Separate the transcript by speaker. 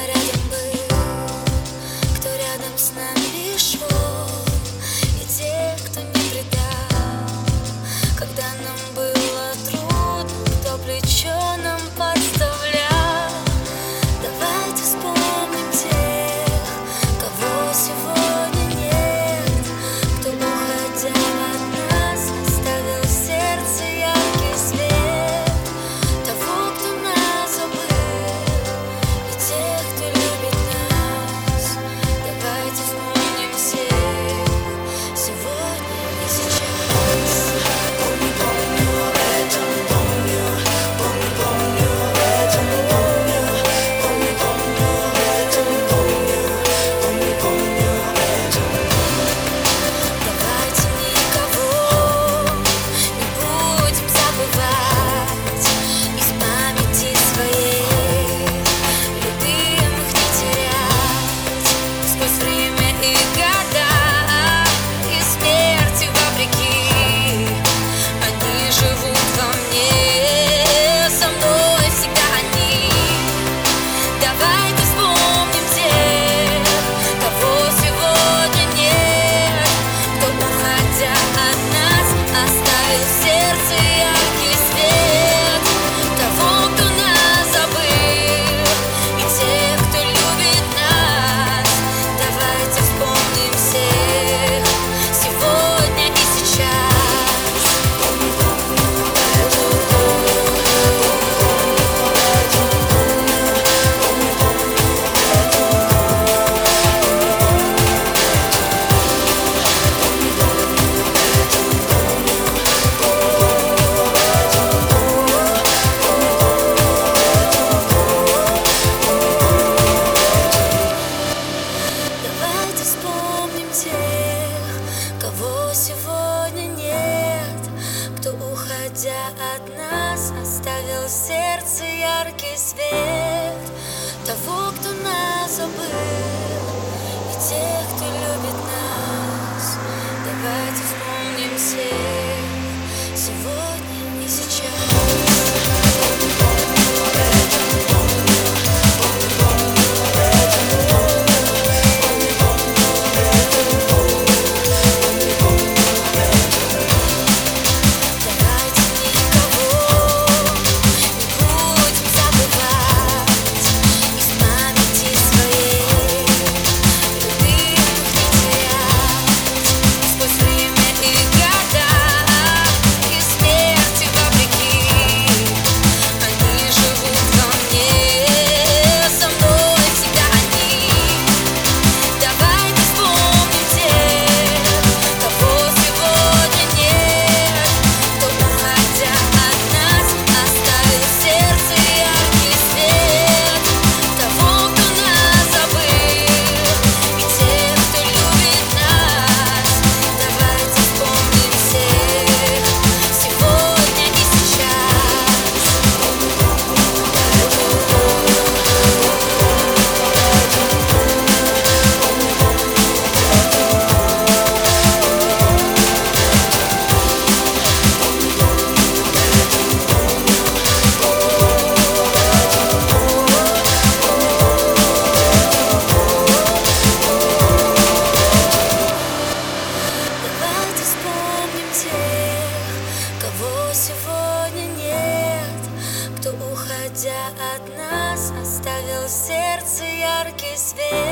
Speaker 1: but I don't уходя от нас, оставил сердце яркий свет. parques verdes.